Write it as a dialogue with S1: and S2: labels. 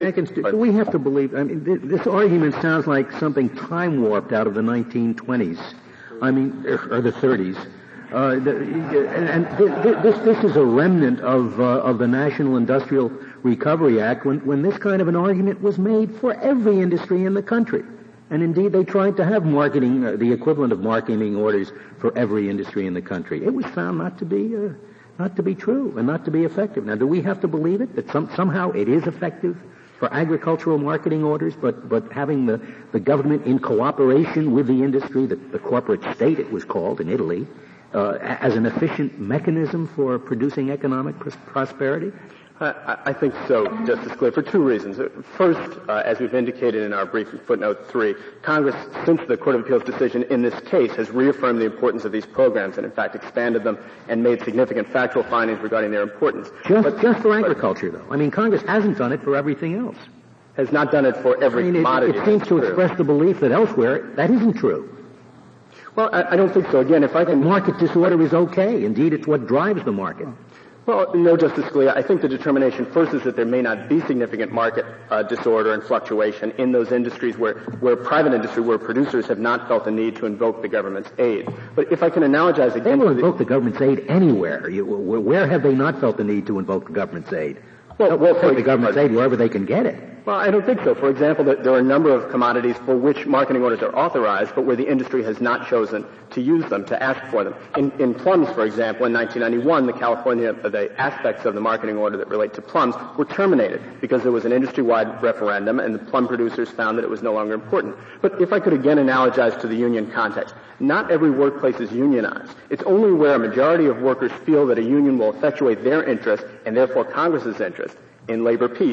S1: Do we have to believe, I mean, this argument sounds like something time warped out of the 1920s. I mean, or the 30s. Uh, the, and, and this, this is a remnant of, uh, of the National Industrial Recovery Act when, when this kind of an argument was made for every industry in the country. And indeed, they tried to have marketing, uh, the equivalent of marketing orders for every industry in the country. It was found not to be, uh, not to be true and not to be effective. Now, do we have to believe it that some, somehow it is effective for agricultural marketing orders, but, but having the, the government in cooperation with the industry, the, the corporate state it was called in Italy, uh, as an efficient mechanism for producing economic pros- prosperity?
S2: I, I think so, Justice Scalia, for two reasons. First, uh, as we've indicated in our brief footnote three, Congress, since the Court of Appeals decision in this case, has reaffirmed the importance of these programs and, in fact, expanded them and made significant factual findings regarding their importance.
S1: Just, but, just for agriculture, though. I mean, Congress hasn't done it for everything else.
S2: Has not done it for every
S1: I mean,
S2: commodity.
S1: It, it seems to express the belief that elsewhere that isn't true.
S2: Well, I, I don't think so. Again, if I can...
S1: Market disorder is okay. Indeed, it's what drives the market.
S2: Well, no, Justice Scalia. I think the determination first is that there may not be significant market uh, disorder and fluctuation in those industries where, where private industry, where producers have not felt the need to invoke the government's aid. But if I can analogize again,
S1: they will invoke the government's aid anywhere. You, where have they not felt the need to invoke the government's aid? Well, well, take the government's aid wherever they can get it.
S2: Well, I don't think so. For example, there are a number of commodities for which marketing orders are authorized, but where the industry has not chosen to use them, to ask for them. In, in plums, for example, in 1991, the California, uh, the aspects of the marketing order that relate to plums were terminated because there was an industry-wide referendum and the plum producers found that it was no longer important. But if I could again analogize to the union context, not every workplace is unionized. It's only where a majority of workers feel that a union will effectuate their interest and therefore Congress's interest in labor peace